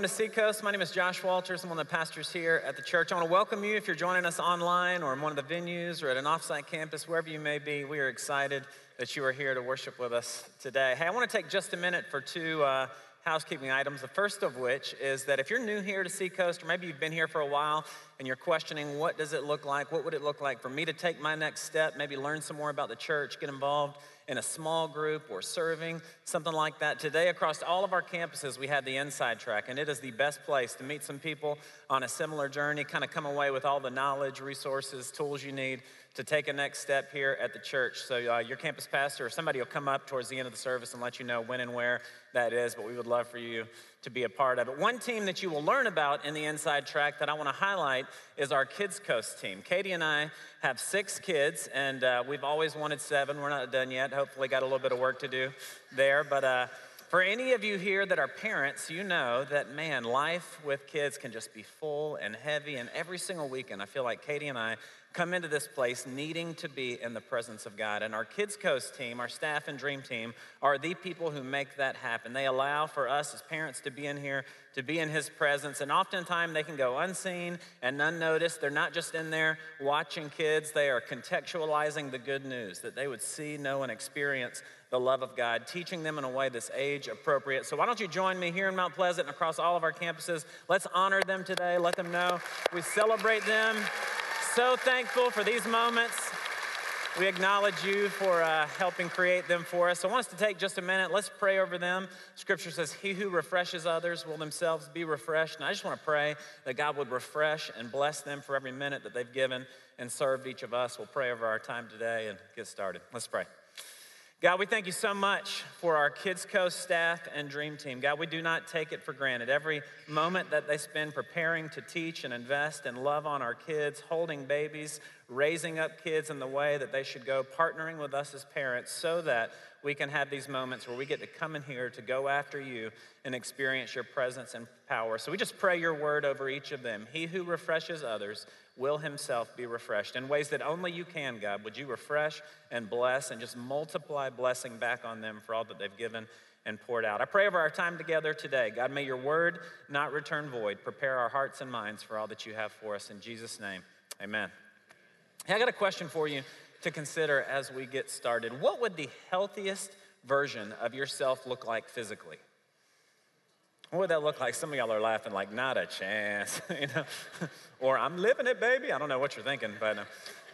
to Seacoast. My name is Josh Walters. I'm one of the pastors here at the church. I want to welcome you if you're joining us online or in one of the venues or at an offsite campus, wherever you may be. We are excited that you are here to worship with us today. Hey, I want to take just a minute for two uh, housekeeping items. The first of which is that if you're new here to Seacoast, or maybe you've been here for a while and you're questioning what does it look like, what would it look like for me to take my next step, maybe learn some more about the church, get involved in a small group or serving, something like that. Today, across all of our campuses, we had the Inside Track, and it is the best place to meet some people on a similar journey, kind of come away with all the knowledge, resources, tools you need to take a next step here at the church. So, uh, your campus pastor or somebody will come up towards the end of the service and let you know when and where that is, but we would love for you to be a part of it. One team that you will learn about in the inside track that I want to highlight is our Kids Coast team. Katie and I have six kids, and uh, we've always wanted seven. We're not done yet. Hopefully, got a little bit of work to do there. But uh, for any of you here that are parents, you know that, man, life with kids can just be full and heavy. And every single weekend, I feel like Katie and I come into this place needing to be in the presence of God. And our Kids Coast team, our staff and dream team, are the people who make that happen. They allow for us as parents to be in here, to be in His presence. And oftentimes they can go unseen and unnoticed. They're not just in there watching kids, they are contextualizing the good news that they would see, know, and experience the love of God, teaching them in a way that's age appropriate. So, why don't you join me here in Mount Pleasant and across all of our campuses? Let's honor them today. Let them know we celebrate them so thankful for these moments. We acknowledge you for uh, helping create them for us. I want us to take just a minute. Let's pray over them. Scripture says, He who refreshes others will themselves be refreshed. And I just want to pray that God would refresh and bless them for every minute that they've given and served each of us. We'll pray over our time today and get started. Let's pray. God, we thank you so much for our Kids Coast staff and Dream Team. God, we do not take it for granted. Every moment that they spend preparing to teach and invest and love on our kids, holding babies, raising up kids in the way that they should go, partnering with us as parents so that we can have these moments where we get to come in here to go after you and experience your presence and power. So we just pray your word over each of them. He who refreshes others will himself be refreshed in ways that only you can, God. Would you refresh and bless and just multiply blessing back on them for all that they've given and poured out? I pray over our time together today. God, may your word not return void. Prepare our hearts and minds for all that you have for us. In Jesus' name, amen. Hey, I got a question for you to consider as we get started. What would the healthiest version of yourself look like physically? What would that look like? Some of y'all are laughing like, not a chance, you know? or I'm living it, baby. I don't know what you're thinking, but uh,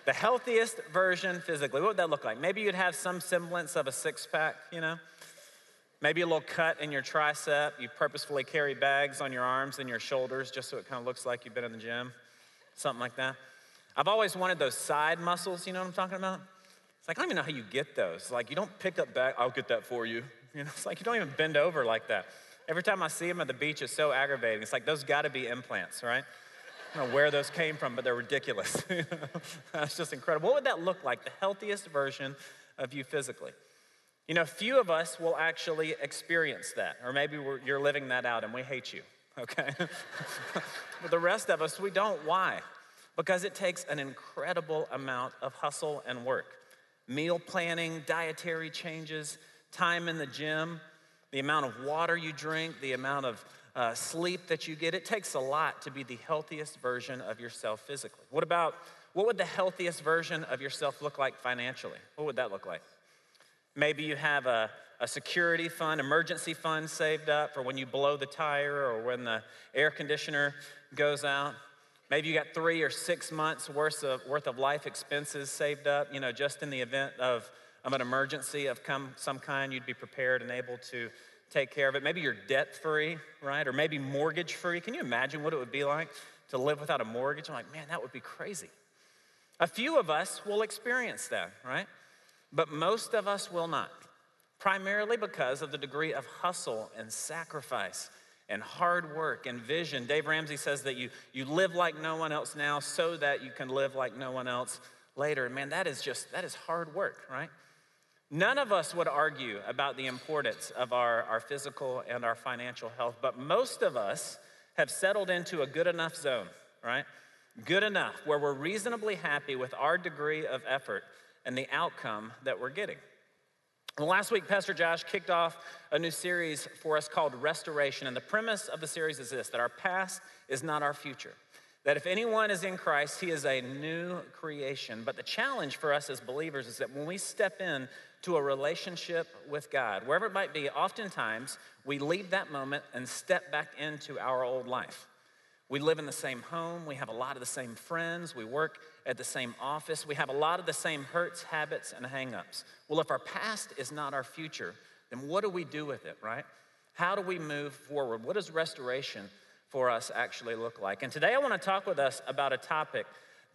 the healthiest version physically, what would that look like? Maybe you'd have some semblance of a six pack, you know? Maybe a little cut in your tricep. You purposefully carry bags on your arms and your shoulders just so it kind of looks like you've been in the gym, something like that. I've always wanted those side muscles, you know what I'm talking about? It's like, I don't even know how you get those. Like, you don't pick up back, I'll get that for you. You know, it's like you don't even bend over like that. Every time I see them at the beach, it's so aggravating. It's like those got to be implants, right? I don't know where those came from, but they're ridiculous. That's just incredible. What would that look like? The healthiest version of you physically. You know, few of us will actually experience that, or maybe you're living that out and we hate you, okay? but the rest of us, we don't. Why? Because it takes an incredible amount of hustle and work. Meal planning, dietary changes, time in the gym, the amount of water you drink, the amount of uh, sleep that you get. It takes a lot to be the healthiest version of yourself physically. What about what would the healthiest version of yourself look like financially? What would that look like? Maybe you have a, a security fund, emergency fund saved up for when you blow the tire or when the air conditioner goes out. Maybe you got three or six months worth of, worth of life expenses saved up, you know, just in the event of of an emergency of some kind, you'd be prepared and able to take care of it. Maybe you're debt free, right? Or maybe mortgage free. Can you imagine what it would be like to live without a mortgage? I'm like, man, that would be crazy. A few of us will experience that, right? But most of us will not, primarily because of the degree of hustle and sacrifice and hard work and vision. Dave Ramsey says that you, you live like no one else now so that you can live like no one else later. Man, that is just, that is hard work, right? None of us would argue about the importance of our, our physical and our financial health, but most of us have settled into a good enough zone, right? Good enough, where we're reasonably happy with our degree of effort and the outcome that we're getting. Well, last week, Pastor Josh kicked off a new series for us called Restoration. And the premise of the series is this that our past is not our future. That if anyone is in Christ, he is a new creation. But the challenge for us as believers is that when we step in to a relationship with God, wherever it might be, oftentimes we leave that moment and step back into our old life. We live in the same home. We have a lot of the same friends. We work at the same office. We have a lot of the same hurts, habits, and hangups. Well, if our past is not our future, then what do we do with it, right? How do we move forward? What does restoration for us actually look like? And today I want to talk with us about a topic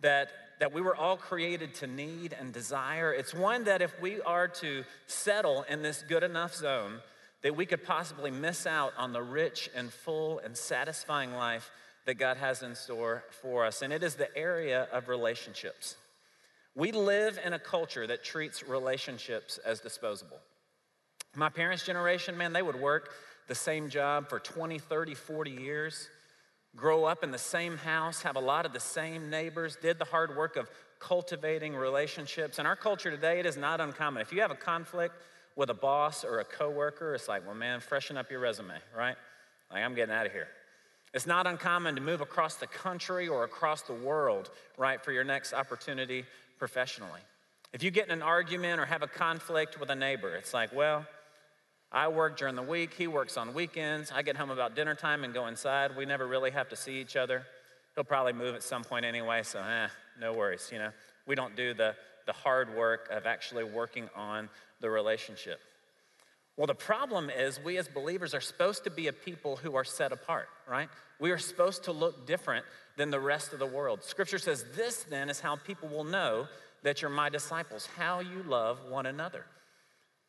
that, that we were all created to need and desire. It's one that if we are to settle in this good enough zone, that we could possibly miss out on the rich and full and satisfying life that God has in store for us, and it is the area of relationships. We live in a culture that treats relationships as disposable. My parents' generation, man, they would work the same job for 20, 30, 40 years, grow up in the same house, have a lot of the same neighbors, did the hard work of cultivating relationships. In our culture today, it is not uncommon. If you have a conflict with a boss or a coworker, it's like, well, man, freshen up your resume, right? Like, I'm getting out of here. It's not uncommon to move across the country or across the world, right, for your next opportunity professionally. If you get in an argument or have a conflict with a neighbor, it's like, well, I work during the week, he works on weekends. I get home about dinner time and go inside. We never really have to see each other. He'll probably move at some point anyway, so eh, no worries, you know. We don't do the, the hard work of actually working on the relationship. Well, the problem is we as believers are supposed to be a people who are set apart, right? We are supposed to look different than the rest of the world. Scripture says, This then is how people will know that you're my disciples, how you love one another.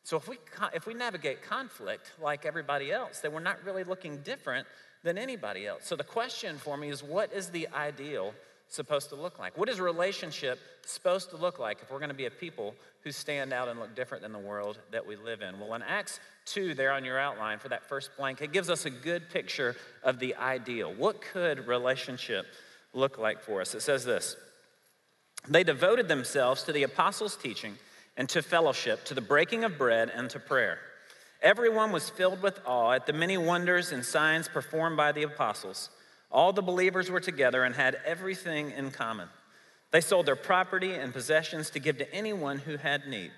So if we, if we navigate conflict like everybody else, then we're not really looking different than anybody else. So the question for me is what is the ideal supposed to look like? What is relationship supposed to look like if we're going to be a people who stand out and look different than the world that we live in? Well, in Acts 2, there on your outline for that first blank, it gives us a good picture of the ideal. What could relationship look like for us? It says this They devoted themselves to the apostles' teaching and to fellowship, to the breaking of bread and to prayer. Everyone was filled with awe at the many wonders and signs performed by the apostles. All the believers were together and had everything in common. They sold their property and possessions to give to anyone who had need.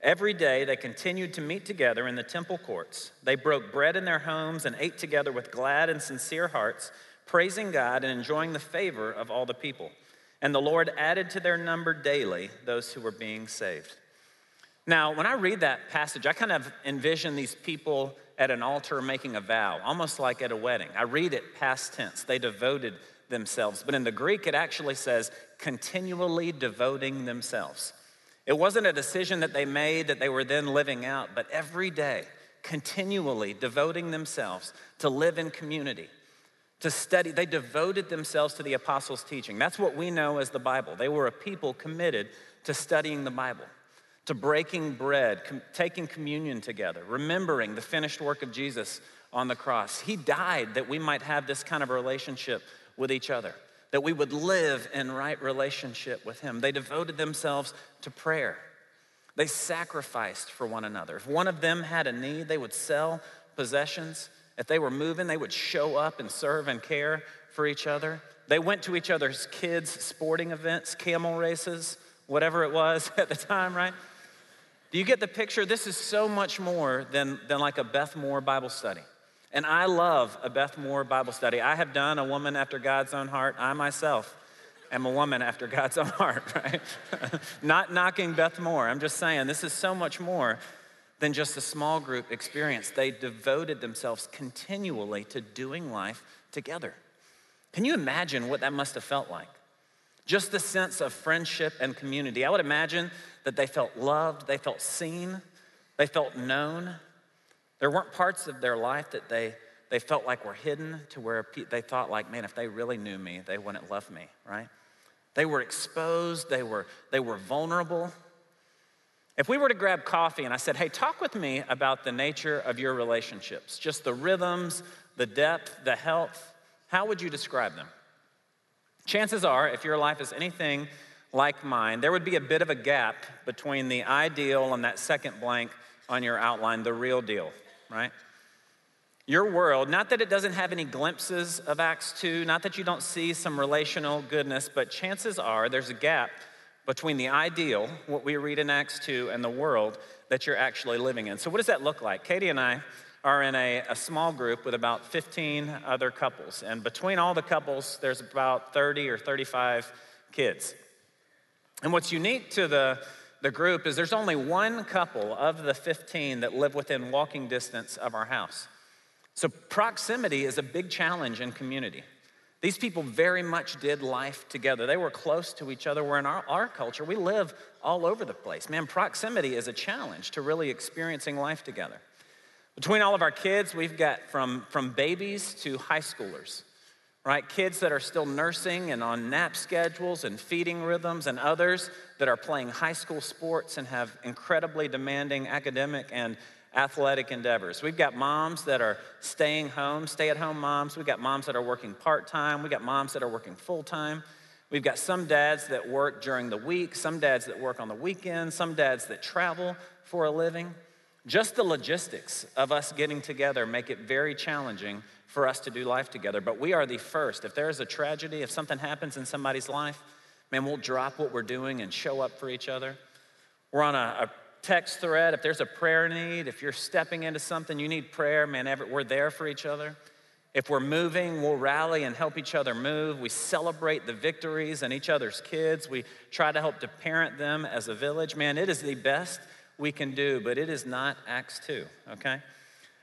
Every day they continued to meet together in the temple courts. They broke bread in their homes and ate together with glad and sincere hearts, praising God and enjoying the favor of all the people. And the Lord added to their number daily those who were being saved. Now, when I read that passage, I kind of envision these people at an altar making a vow, almost like at a wedding. I read it past tense. They devoted themselves. But in the Greek, it actually says continually devoting themselves. It wasn't a decision that they made that they were then living out, but every day, continually devoting themselves to live in community, to study. They devoted themselves to the apostles' teaching. That's what we know as the Bible. They were a people committed to studying the Bible to breaking bread, com- taking communion together, remembering the finished work of Jesus on the cross. He died that we might have this kind of relationship with each other, that we would live in right relationship with Him. They devoted themselves to prayer. They sacrificed for one another. If one of them had a need, they would sell possessions. If they were moving, they would show up and serve and care for each other. They went to each other's kids' sporting events, camel races, whatever it was at the time, right? Do you get the picture? This is so much more than, than like a Beth Moore Bible study. And I love a Beth Moore Bible study. I have done a woman after God's own heart. I myself am a woman after God's own heart, right? Not knocking Beth Moore. I'm just saying this is so much more than just a small group experience. They devoted themselves continually to doing life together. Can you imagine what that must have felt like? Just the sense of friendship and community. I would imagine that they felt loved, they felt seen, they felt known. There weren't parts of their life that they, they felt like were hidden to where they thought like, man, if they really knew me, they wouldn't love me, right? They were exposed, they were, they were vulnerable. If we were to grab coffee and I said, hey, talk with me about the nature of your relationships, just the rhythms, the depth, the health, how would you describe them? Chances are, if your life is anything like mine, there would be a bit of a gap between the ideal and that second blank on your outline, the real deal, right? Your world, not that it doesn't have any glimpses of Acts 2, not that you don't see some relational goodness, but chances are there's a gap between the ideal, what we read in Acts 2, and the world that you're actually living in. So, what does that look like? Katie and I are in a, a small group with about 15 other couples. And between all the couples, there's about 30 or 35 kids. And what's unique to the, the group is there's only one couple of the 15 that live within walking distance of our house. So, proximity is a big challenge in community. These people very much did life together. They were close to each other. Where in our, our culture, we live all over the place. Man, proximity is a challenge to really experiencing life together. Between all of our kids, we've got from, from babies to high schoolers, right? Kids that are still nursing and on nap schedules and feeding rhythms, and others that are playing high school sports and have incredibly demanding academic and athletic endeavors. We've got moms that are staying home, stay at home moms. We've got moms that are working part time. We've got moms that are working full time. We've got some dads that work during the week, some dads that work on the weekends, some dads that travel for a living. Just the logistics of us getting together make it very challenging for us to do life together. But we are the first. If there is a tragedy, if something happens in somebody's life, man, we'll drop what we're doing and show up for each other. We're on a, a text thread. If there's a prayer need, if you're stepping into something, you need prayer, man, we're there for each other. If we're moving, we'll rally and help each other move. We celebrate the victories and each other's kids. We try to help to parent them as a village. Man, it is the best we can do, but it is not Acts 2, okay?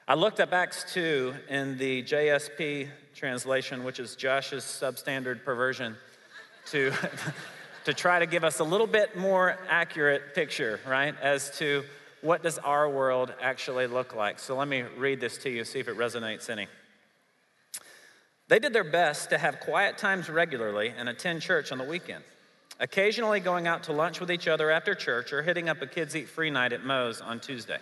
I looked up Acts 2 in the JSP translation, which is Josh's substandard perversion, to, to try to give us a little bit more accurate picture, right, as to what does our world actually look like. So let me read this to you, see if it resonates any. They did their best to have quiet times regularly and attend church on the weekend occasionally going out to lunch with each other after church or hitting up a kids eat free night at Moe's on Tuesday.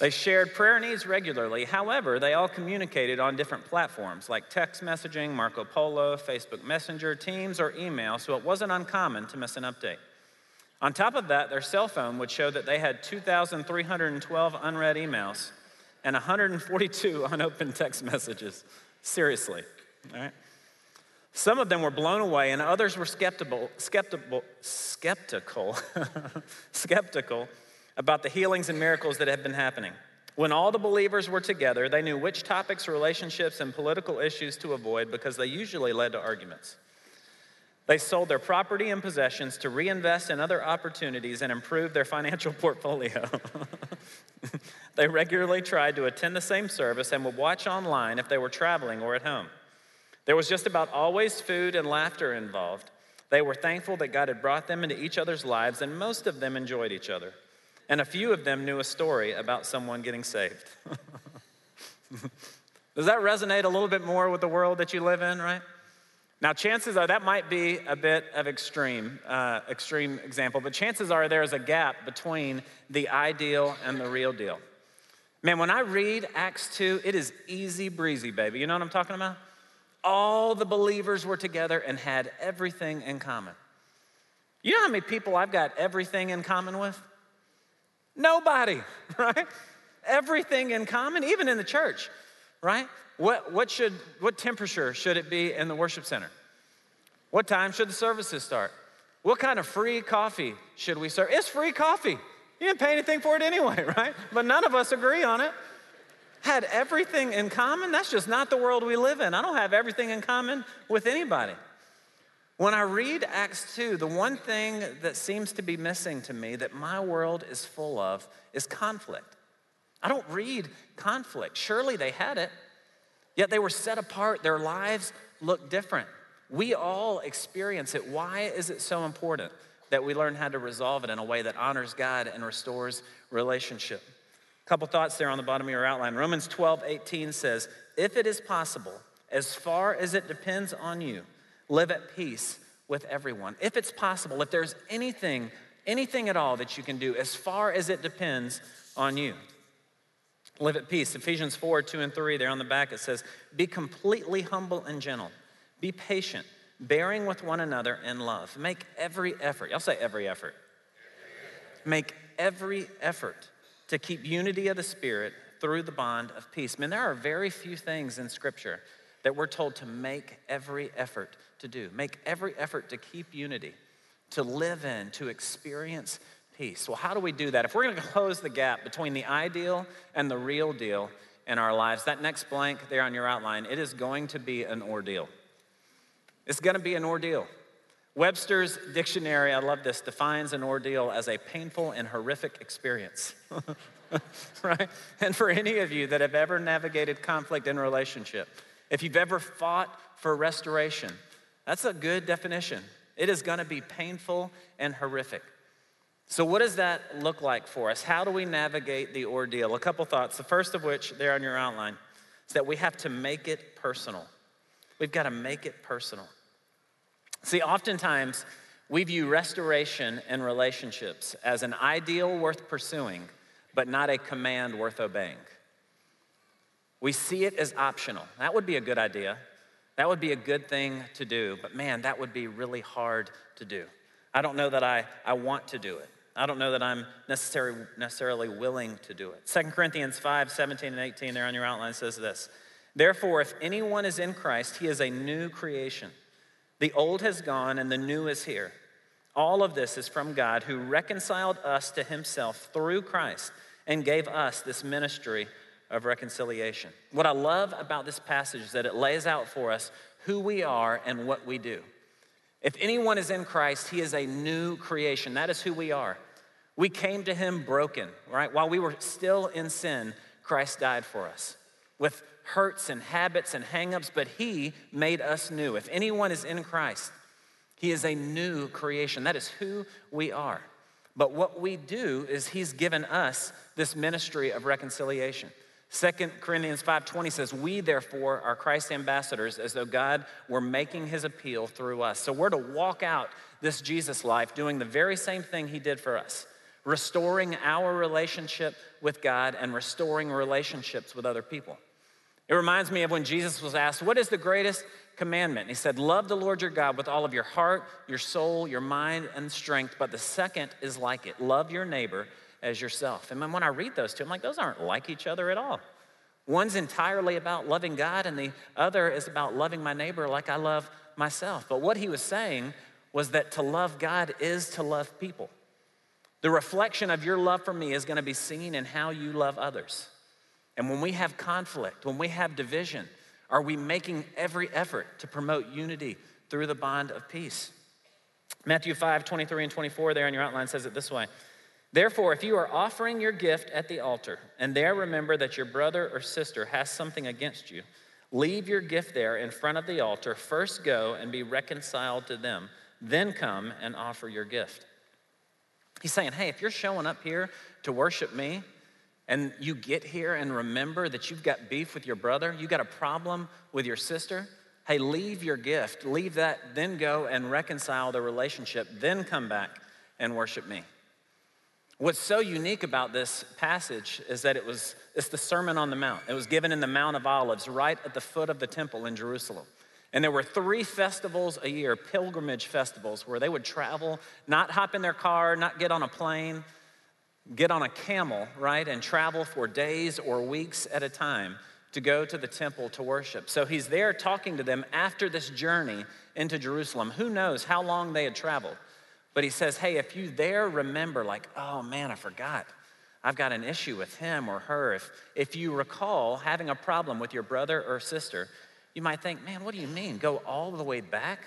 They shared prayer needs regularly. However, they all communicated on different platforms like text messaging, Marco Polo, Facebook Messenger, Teams, or email, so it wasn't uncommon to miss an update. On top of that, their cell phone would show that they had 2,312 unread emails and 142 unopened text messages. Seriously, all right? Some of them were blown away, and others were skeptical, skeptical, skeptical, skeptical about the healings and miracles that had been happening. When all the believers were together, they knew which topics, relationships, and political issues to avoid because they usually led to arguments. They sold their property and possessions to reinvest in other opportunities and improve their financial portfolio. they regularly tried to attend the same service and would watch online if they were traveling or at home. There was just about always food and laughter involved. They were thankful that God had brought them into each other's lives, and most of them enjoyed each other. And a few of them knew a story about someone getting saved. Does that resonate a little bit more with the world that you live in, right? Now, chances are that might be a bit of extreme, uh, extreme example, but chances are there is a gap between the ideal and the real deal. Man, when I read Acts 2, it is easy breezy, baby. You know what I'm talking about? All the believers were together and had everything in common. You know how many people I've got everything in common with? Nobody, right? Everything in common, even in the church, right? What, what, should, what temperature should it be in the worship center? What time should the services start? What kind of free coffee should we serve? It's free coffee. You didn't pay anything for it anyway, right? But none of us agree on it had everything in common. That's just not the world we live in. I don't have everything in common with anybody. When I read Acts 2, the one thing that seems to be missing to me that my world is full of is conflict. I don't read conflict. Surely they had it, yet they were set apart. Their lives look different. We all experience it. Why is it so important that we learn how to resolve it in a way that honors God and restores relationship? Couple thoughts there on the bottom of your outline. Romans 12, 18 says, If it is possible, as far as it depends on you, live at peace with everyone. If it's possible, if there's anything, anything at all that you can do, as far as it depends on you, live at peace. Ephesians 4, 2 and 3, there on the back, it says, Be completely humble and gentle, be patient, bearing with one another in love. Make every effort. Y'all say every effort. Make every effort to keep unity of the Spirit through the bond of peace. Man, there are very few things in Scripture that we're told to make every effort to do. Make every effort to keep unity, to live in, to experience peace. Well, how do we do that? If we're going to close the gap between the ideal and the real deal in our lives, that next blank there on your outline, it is going to be an ordeal. It's going to be an ordeal. Webster's dictionary, I love this, defines an ordeal as a painful and horrific experience. right? And for any of you that have ever navigated conflict in relationship, if you've ever fought for restoration, that's a good definition. It is going to be painful and horrific. So, what does that look like for us? How do we navigate the ordeal? A couple thoughts. The first of which, there on your outline, is that we have to make it personal. We've got to make it personal. See, oftentimes we view restoration in relationships as an ideal worth pursuing, but not a command worth obeying. We see it as optional. That would be a good idea. That would be a good thing to do, but man, that would be really hard to do. I don't know that I, I want to do it. I don't know that I'm necessarily, necessarily willing to do it. 2 Corinthians 5 17 and 18, there on your outline, says this Therefore, if anyone is in Christ, he is a new creation. The old has gone and the new is here. All of this is from God who reconciled us to himself through Christ and gave us this ministry of reconciliation. What I love about this passage is that it lays out for us who we are and what we do. If anyone is in Christ, he is a new creation. That is who we are. We came to him broken, right? While we were still in sin, Christ died for us with hurts and habits and hangups, but he made us new. If anyone is in Christ, he is a new creation. That is who we are. But what we do is he's given us this ministry of reconciliation. 2 Corinthians 5:20 says, "We therefore are Christ's ambassadors as though God were making his appeal through us." So we're to walk out this Jesus life doing the very same thing he did for us, restoring our relationship with God and restoring relationships with other people. It reminds me of when Jesus was asked, What is the greatest commandment? He said, Love the Lord your God with all of your heart, your soul, your mind, and strength. But the second is like it love your neighbor as yourself. And when I read those two, I'm like, those aren't like each other at all. One's entirely about loving God, and the other is about loving my neighbor like I love myself. But what he was saying was that to love God is to love people. The reflection of your love for me is going to be seen in how you love others. And when we have conflict, when we have division, are we making every effort to promote unity through the bond of peace? Matthew 5, 23 and 24 there in your outline says it this way. Therefore, if you are offering your gift at the altar and there remember that your brother or sister has something against you, leave your gift there in front of the altar. First go and be reconciled to them, then come and offer your gift. He's saying, hey, if you're showing up here to worship me, and you get here and remember that you've got beef with your brother, you got a problem with your sister, hey, leave your gift, leave that, then go and reconcile the relationship, then come back and worship me. What's so unique about this passage is that it was it's the Sermon on the Mount. It was given in the Mount of Olives, right at the foot of the temple in Jerusalem. And there were three festivals a year, pilgrimage festivals, where they would travel, not hop in their car, not get on a plane, get on a camel, right, and travel for days or weeks at a time to go to the temple to worship. So he's there talking to them after this journey into Jerusalem. Who knows how long they had traveled? But he says, hey, if you there remember, like, oh man, I forgot. I've got an issue with him or her. If, if you recall having a problem with your brother or sister, you might think, man, what do you mean? Go all the way back?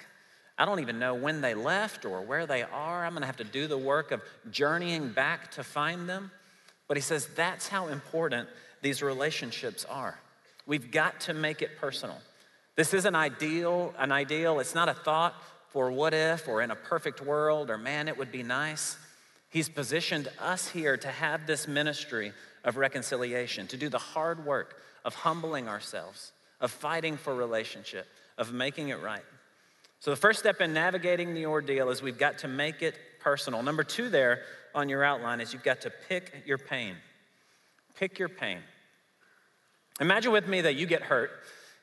I don't even know when they left or where they are. I'm gonna have to do the work of journeying back to find them. But he says that's how important these relationships are. We've got to make it personal. This isn't ideal, an ideal, it's not a thought for what if or in a perfect world or man, it would be nice. He's positioned us here to have this ministry of reconciliation, to do the hard work of humbling ourselves, of fighting for relationship, of making it right. So, the first step in navigating the ordeal is we've got to make it personal. Number two, there on your outline, is you've got to pick your pain. Pick your pain. Imagine with me that you get hurt,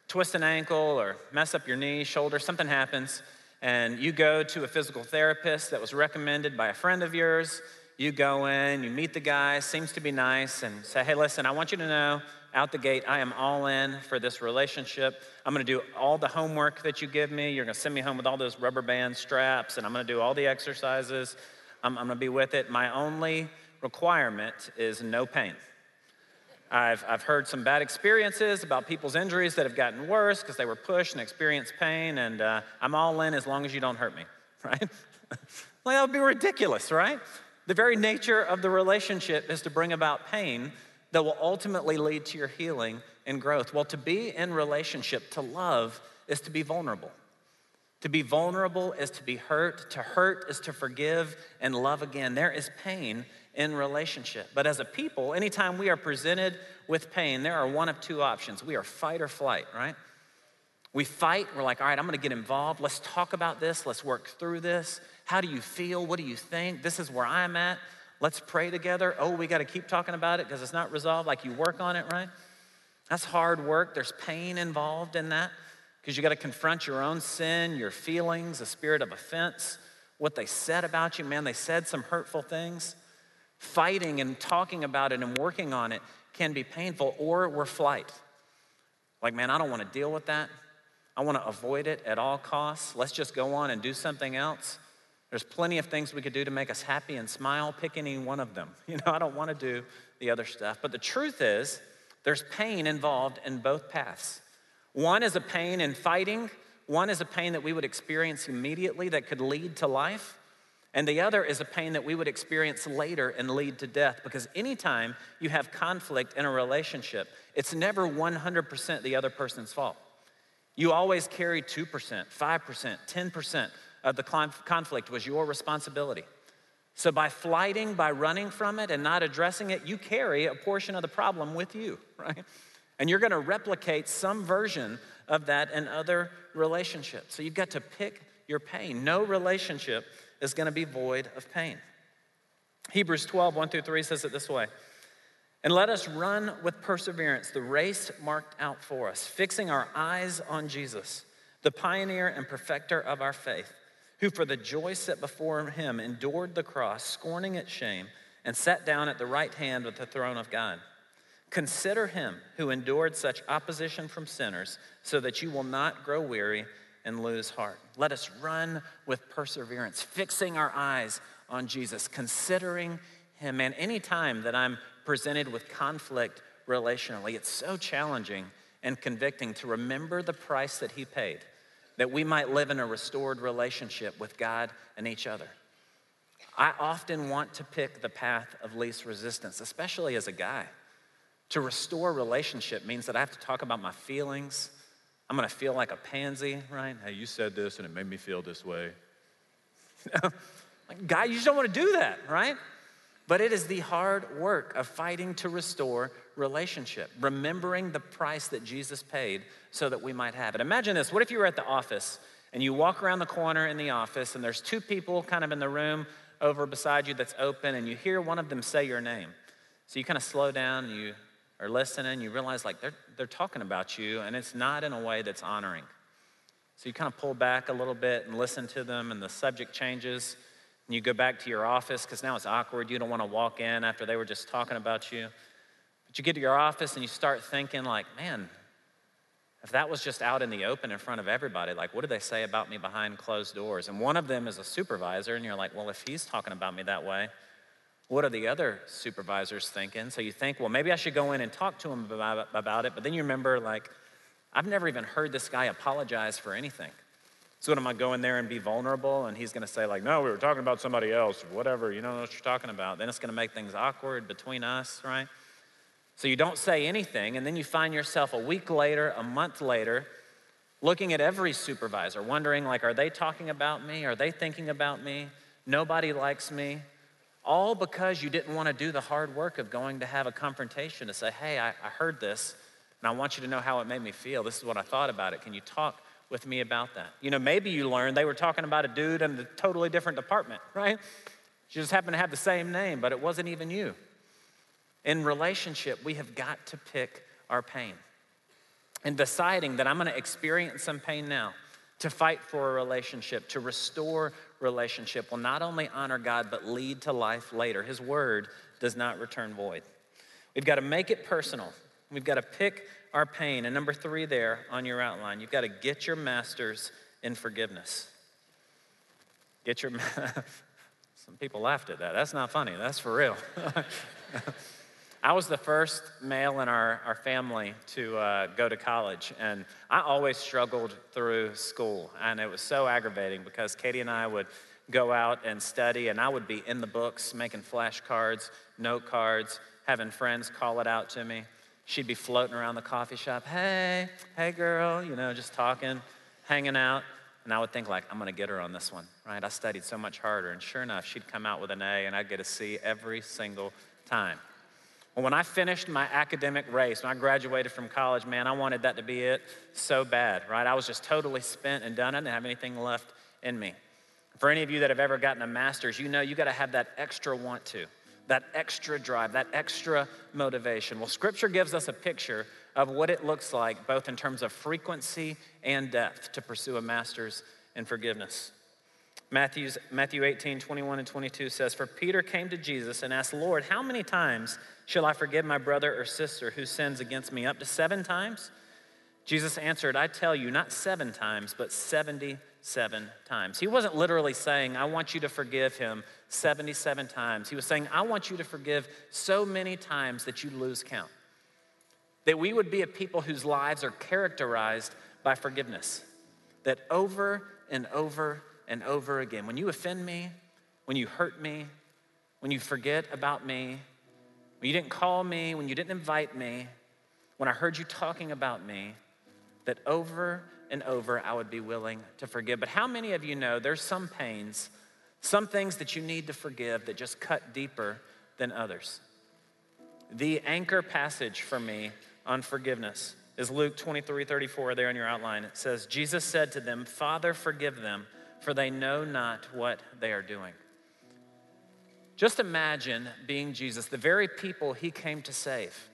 twist an ankle or mess up your knee, shoulder, something happens, and you go to a physical therapist that was recommended by a friend of yours. you go in, you meet the guy, seems to be nice, and say, hey, listen, I want you to know out the gate, I am all in for this relationship. I'm gonna do all the homework that you give me. You're gonna send me home with all those rubber band straps, and I'm gonna do all the exercises. I'm, I'm gonna be with it. My only requirement is no pain. I've, I've heard some bad experiences about people's injuries that have gotten worse because they were pushed and experienced pain, and uh, I'm all in as long as you don't hurt me, right? like, that would be ridiculous, right? The very nature of the relationship is to bring about pain that will ultimately lead to your healing and growth. Well, to be in relationship, to love, is to be vulnerable. To be vulnerable is to be hurt. To hurt is to forgive and love again. There is pain in relationship. But as a people, anytime we are presented with pain, there are one of two options. We are fight or flight, right? We fight, we're like, all right, I'm gonna get involved. Let's talk about this. Let's work through this. How do you feel? What do you think? This is where I'm at. Let's pray together. Oh, we got to keep talking about it because it's not resolved. Like you work on it, right? That's hard work. There's pain involved in that because you got to confront your own sin, your feelings, a spirit of offense, what they said about you. Man, they said some hurtful things. Fighting and talking about it and working on it can be painful, or we're flight. Like, man, I don't want to deal with that. I want to avoid it at all costs. Let's just go on and do something else. There's plenty of things we could do to make us happy and smile. Pick any one of them. You know, I don't want to do the other stuff. But the truth is, there's pain involved in both paths. One is a pain in fighting, one is a pain that we would experience immediately that could lead to life. And the other is a pain that we would experience later and lead to death. Because anytime you have conflict in a relationship, it's never 100% the other person's fault. You always carry 2%, 5%, 10% of the conflict was your responsibility. So, by flighting, by running from it and not addressing it, you carry a portion of the problem with you, right? And you're gonna replicate some version of that in other relationships. So, you've got to pick your pain. No relationship is gonna be void of pain. Hebrews 12, 1 through 3 says it this way And let us run with perseverance the race marked out for us, fixing our eyes on Jesus, the pioneer and perfecter of our faith who for the joy set before him endured the cross, scorning its shame, and sat down at the right hand of the throne of God. Consider him who endured such opposition from sinners, so that you will not grow weary and lose heart. Let us run with perseverance, fixing our eyes on Jesus, considering him. And any time that I'm presented with conflict relationally, it's so challenging and convicting to remember the price that he paid that we might live in a restored relationship with God and each other. I often want to pick the path of least resistance, especially as a guy. To restore relationship means that I have to talk about my feelings. I'm gonna feel like a pansy, right? Hey, you said this and it made me feel this way. like, guy, you just don't wanna do that, right? But it is the hard work of fighting to restore relationship, remembering the price that Jesus paid so that we might have it. Imagine this what if you were at the office and you walk around the corner in the office and there's two people kind of in the room over beside you that's open and you hear one of them say your name. So you kind of slow down and you are listening, you realize like they're, they're talking about you and it's not in a way that's honoring. So you kind of pull back a little bit and listen to them and the subject changes you go back to your office because now it's awkward. You don't want to walk in after they were just talking about you. But you get to your office and you start thinking, like, man, if that was just out in the open in front of everybody, like, what do they say about me behind closed doors? And one of them is a supervisor, and you're like, well, if he's talking about me that way, what are the other supervisors thinking? So you think, well, maybe I should go in and talk to him about, about it. But then you remember, like, I've never even heard this guy apologize for anything. So what am I going there and be vulnerable? And he's going to say, like, no, we were talking about somebody else, whatever. You don't know what you're talking about. Then it's going to make things awkward between us, right? So you don't say anything, and then you find yourself a week later, a month later, looking at every supervisor, wondering, like, are they talking about me? Are they thinking about me? Nobody likes me. All because you didn't want to do the hard work of going to have a confrontation to say, hey, I, I heard this, and I want you to know how it made me feel. This is what I thought about it. Can you talk with me about that. You know, maybe you learned they were talking about a dude in a totally different department, right? You just happen to have the same name, but it wasn't even you. In relationship, we have got to pick our pain. And deciding that I'm gonna experience some pain now, to fight for a relationship, to restore relationship will not only honor God, but lead to life later. His word does not return void. We've got to make it personal. We've got to pick our pain. And number three, there on your outline, you've got to get your masters in forgiveness. Get your. Some people laughed at that. That's not funny. That's for real. I was the first male in our, our family to uh, go to college, and I always struggled through school. And it was so aggravating because Katie and I would go out and study, and I would be in the books making flashcards, note cards, having friends call it out to me. She'd be floating around the coffee shop, hey, hey girl, you know, just talking, hanging out. And I would think, like, I'm gonna get her on this one, right? I studied so much harder. And sure enough, she'd come out with an A, and I'd get a C every single time. Well, when I finished my academic race, when I graduated from college, man, I wanted that to be it so bad, right? I was just totally spent and done. I didn't have anything left in me. For any of you that have ever gotten a master's, you know you got to have that extra want to, that extra drive, that extra motivation. Well, Scripture gives us a picture of what it looks like, both in terms of frequency and depth, to pursue a master's in forgiveness. Matthew's, Matthew 18, 21 and 22 says, For Peter came to Jesus and asked, Lord, how many times Shall I forgive my brother or sister who sins against me up to seven times? Jesus answered, I tell you, not seven times, but 77 times. He wasn't literally saying, I want you to forgive him 77 times. He was saying, I want you to forgive so many times that you lose count. That we would be a people whose lives are characterized by forgiveness. That over and over and over again, when you offend me, when you hurt me, when you forget about me, when you didn't call me, when you didn't invite me, when I heard you talking about me, that over and over I would be willing to forgive. But how many of you know there's some pains, some things that you need to forgive that just cut deeper than others? The anchor passage for me on forgiveness is Luke 23 34 there in your outline. It says, Jesus said to them, Father, forgive them, for they know not what they are doing. Just imagine being Jesus, the very people he came to save.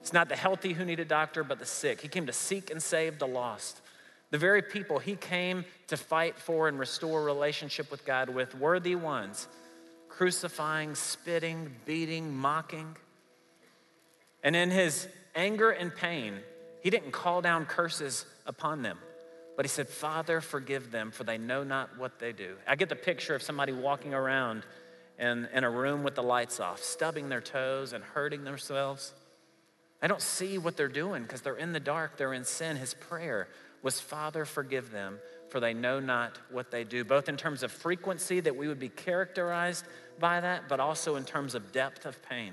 It's not the healthy who need a doctor, but the sick. He came to seek and save the lost. The very people he came to fight for and restore relationship with God with worthy ones, crucifying, spitting, beating, mocking. And in his anger and pain, he didn't call down curses upon them, but he said, Father, forgive them, for they know not what they do. I get the picture of somebody walking around in, in a room with the lights off, stubbing their toes and hurting themselves. I don't see what they're doing because they're in the dark, they're in sin. His prayer was, Father, forgive them, for they know not what they do, both in terms of frequency, that we would be characterized by that, but also in terms of depth of pain.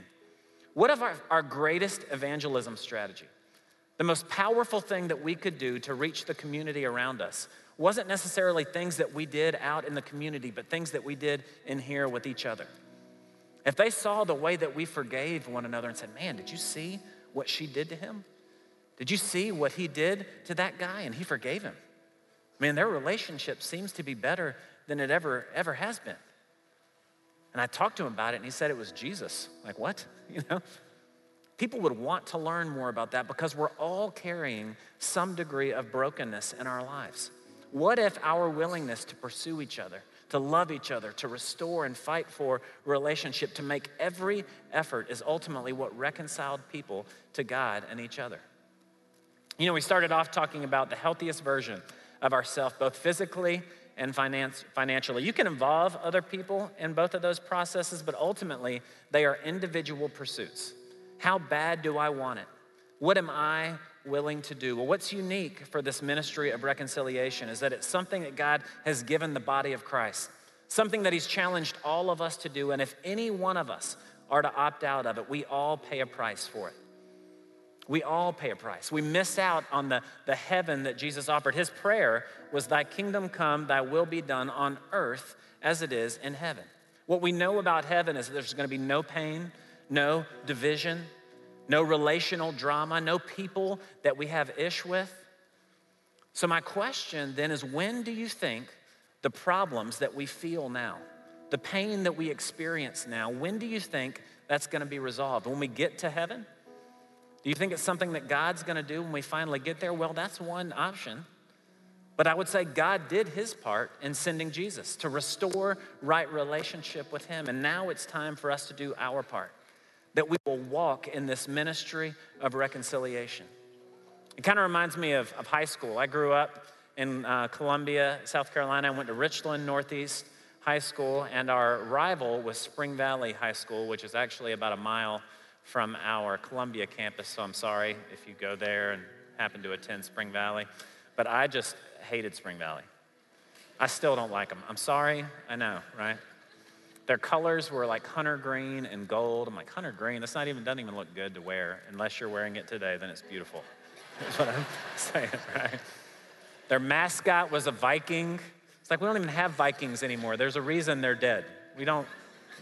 What of our, our greatest evangelism strategy? The most powerful thing that we could do to reach the community around us wasn't necessarily things that we did out in the community, but things that we did in here with each other. If they saw the way that we forgave one another and said, Man, did you see what she did to him? Did you see what he did to that guy? And he forgave him. I mean, their relationship seems to be better than it ever, ever has been. And I talked to him about it, and he said it was Jesus. Like, what? You know? People would want to learn more about that because we're all carrying some degree of brokenness in our lives. What if our willingness to pursue each other, to love each other, to restore and fight for relationship, to make every effort is ultimately what reconciled people to God and each other? You know, we started off talking about the healthiest version of ourselves, both physically and finance, financially. You can involve other people in both of those processes, but ultimately, they are individual pursuits. How bad do I want it? What am I willing to do. Well, what's unique for this ministry of reconciliation is that it's something that God has given the body of Christ, something that He's challenged all of us to do. And if any one of us are to opt out of it, we all pay a price for it. We all pay a price. We miss out on the, the heaven that Jesus offered. His prayer was, Thy kingdom come, thy will be done on earth as it is in heaven. What we know about heaven is that there's going to be no pain, no division, no relational drama, no people that we have ish with. So, my question then is when do you think the problems that we feel now, the pain that we experience now, when do you think that's gonna be resolved? When we get to heaven? Do you think it's something that God's gonna do when we finally get there? Well, that's one option. But I would say God did his part in sending Jesus to restore right relationship with him. And now it's time for us to do our part, that we will walk in this ministry of reconciliation. It kind of reminds me of, of high school. I grew up in uh, Columbia, South Carolina. I went to Richland Northeast High School, and our rival was Spring Valley High School, which is actually about a mile from our Columbia campus. So I'm sorry if you go there and happen to attend Spring Valley. But I just hated Spring Valley. I still don't like them. I'm sorry, I know, right? Their colors were like hunter green and gold. I'm like, hunter green, that's not even, doesn't even look good to wear. Unless you're wearing it today, then it's beautiful. That's what I'm saying, right? Their mascot was a Viking. It's like we don't even have Vikings anymore. There's a reason they're dead. We don't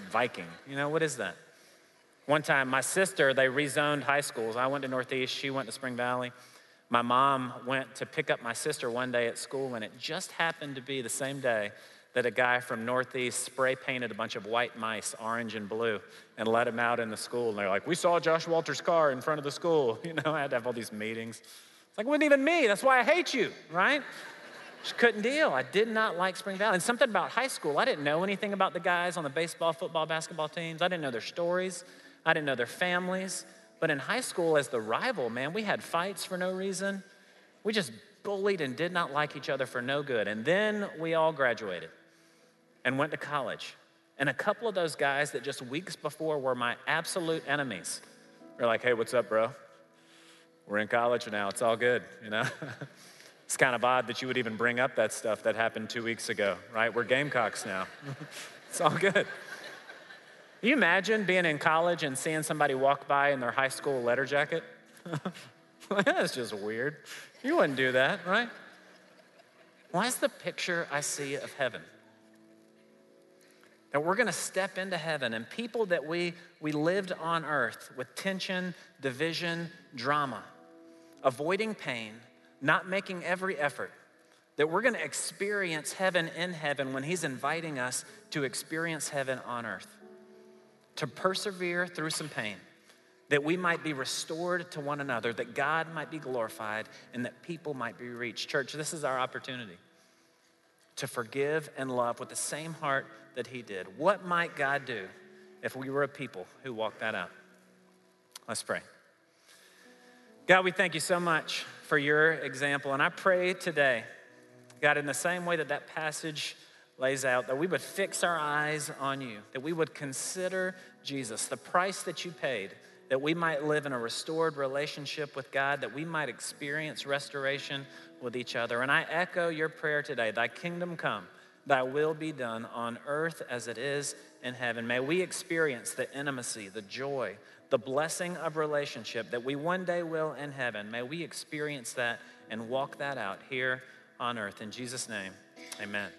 Viking. You know, what is that? One time, my sister, they rezoned high schools. I went to Northeast, she went to Spring Valley. My mom went to pick up my sister one day at school, and it just happened to be the same day that a guy from Northeast spray painted a bunch of white mice, orange and blue, and let them out in the school. And they're like, We saw Josh Walters' car in front of the school. You know, I had to have all these meetings. It's like, it wasn't even me. That's why I hate you, right? Just couldn't deal. I did not like Spring Valley. And something about high school, I didn't know anything about the guys on the baseball, football, basketball teams. I didn't know their stories, I didn't know their families. But in high school, as the rival, man, we had fights for no reason. We just bullied and did not like each other for no good. And then we all graduated and went to college. And a couple of those guys that just weeks before were my absolute enemies were like, hey, what's up, bro? We're in college now. It's all good, you know? it's kind of odd that you would even bring up that stuff that happened two weeks ago, right? We're Gamecocks now. it's all good. Can you imagine being in college and seeing somebody walk by in their high school letter jacket? That's just weird. You wouldn't do that, right? Why is the picture I see of heaven? That we're going to step into heaven and people that we, we lived on earth with tension, division, drama, avoiding pain, not making every effort, that we're going to experience heaven in heaven when He's inviting us to experience heaven on earth to persevere through some pain, that we might be restored to one another, that God might be glorified, and that people might be reached. Church, this is our opportunity to forgive and love with the same heart that He did. What might God do if we were a people who walked that out? Let's pray. God, we thank you so much for your example. And I pray today, God, in the same way that that passage lays out that we would fix our eyes on you, that we would consider Jesus, the price that you paid, that we might live in a restored relationship with God, that we might experience restoration with each other. And I echo your prayer today Thy kingdom come, Thy will be done on earth as it is in heaven. May we experience the intimacy, the joy, the blessing of relationship that we one day will in heaven. May we experience that and walk that out here on earth. In Jesus' name, amen.